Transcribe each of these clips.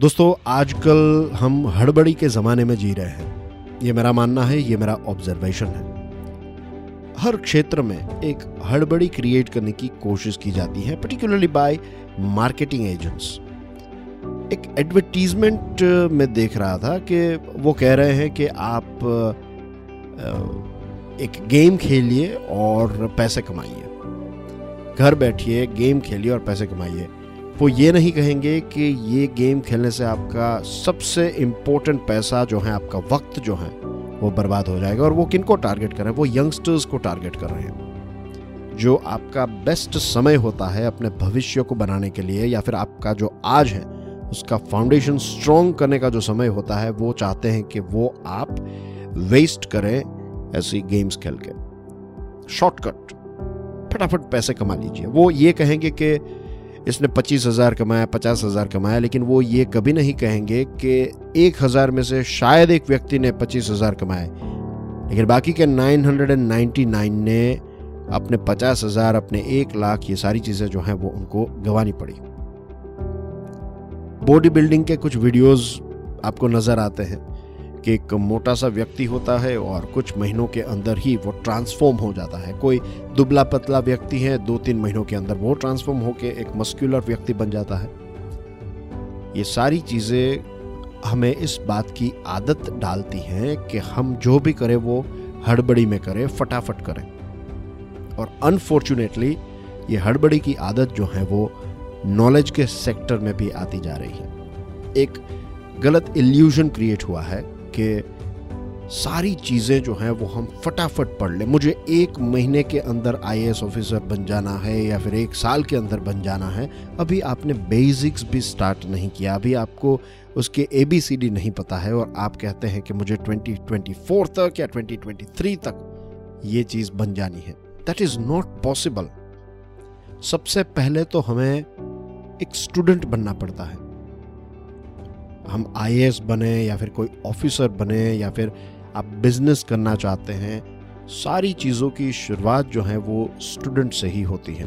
दोस्तों, आजकल हम हड़बड़ी के ज़माने में जी रहे हैं। ये मेरा मानना है, ये मेरा ऑब्जर्वेशन है। हर क्षेत्र में एक हड़बड़ी क्रिएट करने की कोशिश की जाती है पर्टिकुलरली बाय मार्केटिंग एजेंट्स एक एडवर्टीजमेंट में देख रहा था कि वो कह रहे हैं कि आप एक गेम खेलिए और पैसे कमाइए। घर बैठिए गेम खेलिए और पैसे कमाइए। वो ये नहीं कहेंगे कि ये गेम खेलने से आपका सबसे इम्पोर्टेंट पैसा जो है, आपका वक्त जो है, वो बर्बाद हो जाएगा। और वो किन को टारगेट कर रहे हैं? वो यंगस्टर्स को टारगेट कर रहे हैं। जो आपका बेस्ट समय होता है अपने भविष्य को बनाने के लिए या फिर आपका जो आज है, उसका फाउंडेशन स्ट्रॉन्ग करने का जो समय होता है, वो चाहते हैं कि वो आप वेस्ट करें ऐसी गेम्स खेल के। शॉर्टकट फटाफट पैसे कमा लीजिए। वो ये कहेंगे कि इसने पच्चीस हज़ार कमाया, पचास हज़ार कमाया, लेकिन वो ये कभी नहीं कहेंगे कि एक हज़ार में से शायद एक व्यक्ति ने पच्चीस हज़ार कमाए। लेकिन बाकी के nine hundred and ninety nine ने अपने पचास हज़ार, अपने एक लाख, ये सारी चीज़ें जो हैं वो उनको गंवानी पड़ी। बॉडी बिल्डिंग के कुछ वीडियोस आपको नज़र आते हैं। कि एक मोटा सा व्यक्ति होता है और कुछ महीनों के अंदर ही वो ट्रांसफॉर्म हो जाता है। कोई दुबला पतला व्यक्ति है दो तीन महीनों के अंदर वो ट्रांसफॉर्म होकर एक मस्क्यूलर व्यक्ति बन जाता है। ये सारी चीज़ें हमें इस बात की आदत डालती हैं कि हम जो भी करें, वो हड़बड़ी में करें, फटाफट करें। और अनफॉर्चुनेटली ये हड़बड़ी की आदत जो है, वो नॉलेज के सेक्टर में भी आती जा रही है। एक गलत इल्यूजन क्रिएट हुआ है कि सारी चीज़ें जो हैं वो हम फटाफट पढ़ लें। मुझे एक महीने के अंदर आईएएस ऑफिसर बन जाना है या फिर एक साल के अंदर बन जाना है, अभी आपने बेसिक्स भी स्टार्ट नहीं किया। अभी आपको उसके ए बी सी डी नहीं पता है और आप कहते हैं कि मुझे 2024 तक या 2023 तक ये चीज़ बन जानी है। दैट इज़ नॉट पॉसिबल सबसे पहले तो हमें एक स्टूडेंट बनना पड़ता है। हम आईएएस बने या फिर कोई ऑफिसर बने या फिर आप बिज़नेस करना चाहते हैं, सारी चीज़ों की शुरुआत जो है वो स्टूडेंट से ही होती है।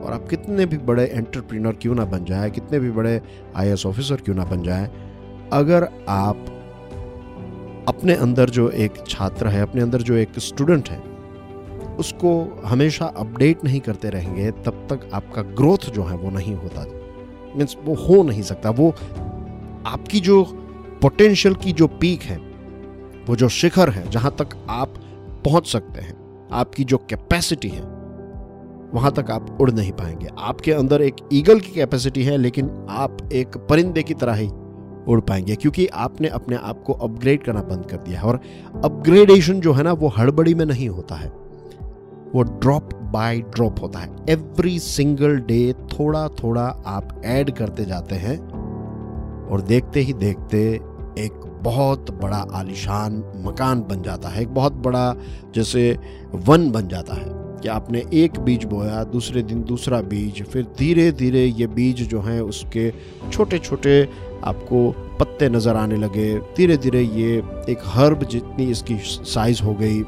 और आप कितने भी बड़े एंटरप्रेन्योर क्यों ना बन जाए, कितने भी बड़े आई ऑफिसर क्यों ना बन जाए, अगर आप अपने अंदर जो एक छात्र है, अपने अंदर जो एक स्टूडेंट है, उसको हमेशा अपडेट नहीं करते रहेंगे, तब तक आपका ग्रोथ जो है वो नहीं होता। मीन्स वो हो नहीं सकता, वो आपकी जो पोटेंशियल की जो पीक है, वो जो शिखर है, जहाँ तक आप पहुँच सकते हैं, आपकी जो कैपेसिटी है, वहाँ तक आप उड़ नहीं पाएँगे। आपके अंदर एक ईगल की कैपेसिटी है, लेकिन आप एक परिंदे की तरह ही उड़ पाएँगे, क्योंकि आपने अपने आप को अपग्रेड करना बंद कर दिया है। और अपग्रेडेशन जो है ना, वो हड़बड़ी में नहीं होता है। वो ड्रॉप बाय ड्रॉप होता है। एवरी सिंगल डे थोड़ा थोड़ा आप ऐड करते जाते हैं। और देखते ही देखते एक बहुत बड़ा आलिशान मकान बन जाता है, एक बहुत बड़ा जैसे वन बन जाता है कि आपने एक बीज बोया, दूसरे दिन दूसरा बीज, फिर धीरे धीरे ये बीज जो हैं उसके छोटे छोटे आपको पत्ते नज़र आने लगे धीरे धीरे ये एक हर्ब जितनी इसकी साइज़ हो गई,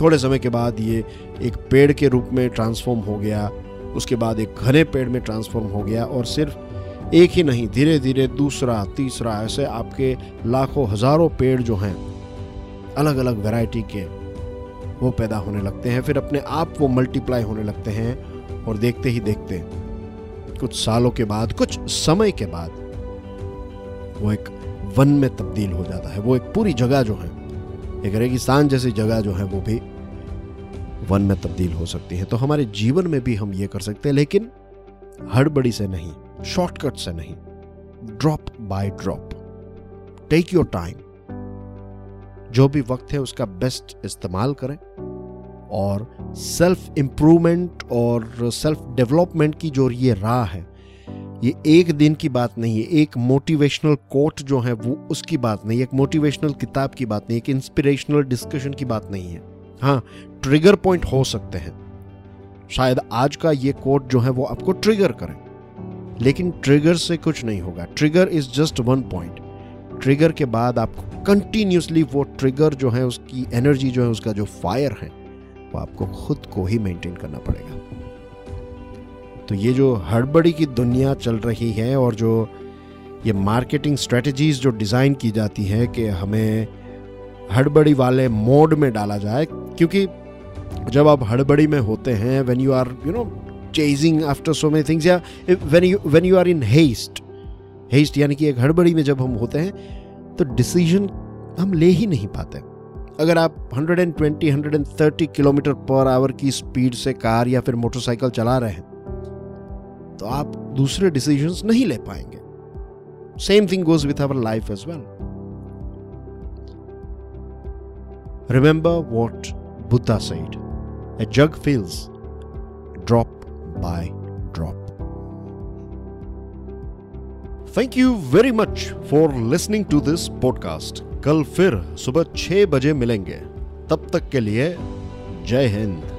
थोड़े समय के बाद ये एक पेड़ के रूप में ट्रांसफॉर्म हो गया, उसके बाद एक घने पेड़ में ट्रांसफॉर्म हो गया और सिर्फ़ एक ही नहीं, धीरे धीरे दूसरा, तीसरा, ऐसे आपके लाखों, हज़ारों पेड़ जो हैं अलग अलग वैरायटी के, वो पैदा होने लगते हैं, फिर अपने आप वो मल्टीप्लाई होने लगते हैं और देखते ही देखते, कुछ सालों के बाद, कुछ समय के बाद, वो एक वन में तब्दील हो जाता है, वो एक पूरी जगह जो है एक रेगिस्तान जैसी जगह जो है, वो भी वन में तब्दील हो सकती है। तो हमारे जीवन में भी हम ये कर सकते हैं, लेकिन हड़बड़ी से नहीं। शॉर्टकट से नहीं drop by drop take your time जो भी वक्त है उसका बेस्ट इस्तेमाल करें और सेल्फ इंप्रूवमेंट और सेल्फ डेवलपमेंट की जो ये राह है, ये एक दिन की बात नहीं है एक मोटिवेशनल कोट जो है वो उसकी बात नहीं, एक मोटिवेशनल किताब की बात नहीं, एक इंस्पिरेशनल डिस्कशन की बात नहीं है। हाँ ट्रिगर पॉइंट हो सकते हैं। शायद आज का ये कोट जो है वो आपको ट्रिगर करें। लेकिन ट्रिगर से कुछ नहीं होगा। Trigger is just one point trigger के बाद आपको कंटिन्यूसली वो ट्रिगर जो है, उसकी एनर्जी जो है, उसका जो फायर है, वो आपको खुद को ही मेंटेन करना पड़ेगा। तो ये जो हड़बड़ी की दुनिया चल रही है और जो ये मार्केटिंग स्ट्रेटजीज जो डिज़ाइन की जाती है कि हमें हड़बड़ी वाले मोड में डाला जाए, क्योंकि जब आप हड़बड़ी में होते हैं when you are you know chasing after so many things या when you when you are in haste haste यानी कि एक हड़बड़ी में जब हम होते हैं तो डिसीज़न हम ले ही नहीं पाते। अगर आप 120 130 किलोमीटर पर आवर की स्पीड से कार या फिर मोटरसाइकिल चला रहे हैं तो आप दूसरे डिसीजंस नहीं ले पाएँगे। Same thing goes with our life as well remember what Buddha said, a jug fills, drop by drop. Thank you very much for listening to this podcast कल फिर सुबह छह बजे मिलेंगे। तब तक के लिए जय हिंद।